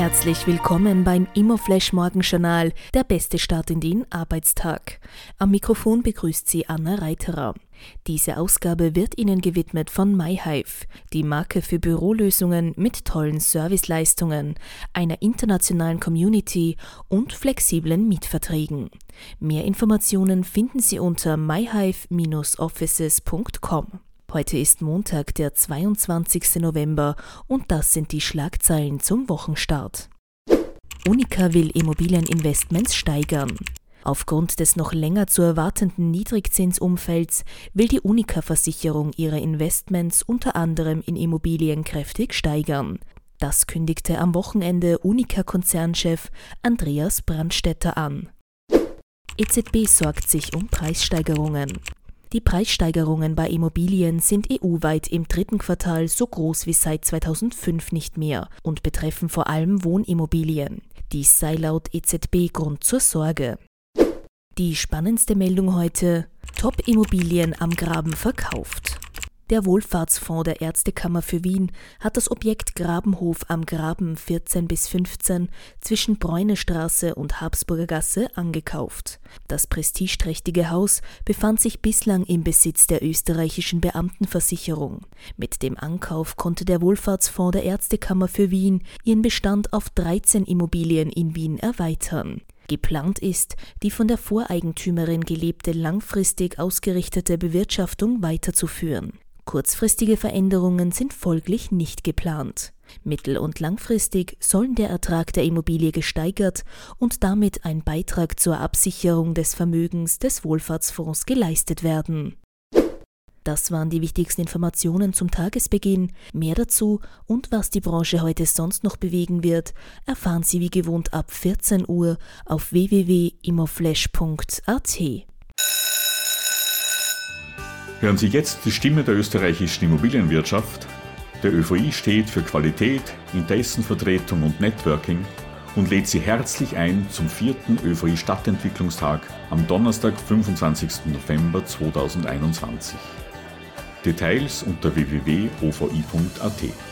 Herzlich willkommen beim Immoflash Morgenjournal, der beste Start in den Arbeitstag. Am Mikrofon begrüßt Sie Anna Reiterer. Diese Ausgabe wird Ihnen gewidmet von MyHive, die Marke für Bürolösungen mit tollen Serviceleistungen, einer internationalen Community und flexiblen Mietverträgen. Mehr Informationen finden Sie unter myhive-offices.com. Heute ist Montag, der 22. November und das sind die Schlagzeilen zum Wochenstart. Unica will Immobilieninvestments steigern. Aufgrund des noch länger zu erwartenden Niedrigzinsumfelds will die Unica-Versicherung ihre Investments unter anderem in Immobilien kräftig steigern. Das kündigte am Wochenende Unica-Konzernchef Andreas Brandstetter an. EZB sorgt sich um Preissteigerungen. Die Preissteigerungen bei Immobilien sind EU-weit im dritten Quartal so groß wie seit 2005 nicht mehr und betreffen vor allem Wohnimmobilien. Dies sei laut EZB Grund zur Sorge. Die spannendste Meldung heute: Top-Immobilien am Graben verkauft. Der Wohlfahrtsfonds der Ärztekammer für Wien hat das Objekt Grabenhof am Graben 14 bis 15 zwischen Bräunestraße und Habsburger Gasse angekauft. Das prestigeträchtige Haus befand sich bislang im Besitz der österreichischen Beamtenversicherung. Mit dem Ankauf konnte der Wohlfahrtsfonds der Ärztekammer für Wien ihren Bestand auf 13 Immobilien in Wien erweitern. Geplant ist, die von der Voreigentümerin gelebte langfristig ausgerichtete Bewirtschaftung weiterzuführen. Kurzfristige Veränderungen sind folglich nicht geplant. Mittel- und langfristig sollen der Ertrag der Immobilie gesteigert und damit ein Beitrag zur Absicherung des Vermögens des Wohlfahrtsfonds geleistet werden. Das waren die wichtigsten Informationen zum Tagesbeginn. Mehr dazu und was die Branche heute sonst noch bewegen wird, erfahren Sie wie gewohnt ab 14 Uhr auf www.immoflash.at. Hören Sie jetzt die Stimme der österreichischen Immobilienwirtschaft. Der ÖVI steht für Qualität, Interessenvertretung und Networking und lädt Sie herzlich ein zum vierten ÖVI Stadtentwicklungstag am Donnerstag, 25. November 2021. Details unter www.ovi.at.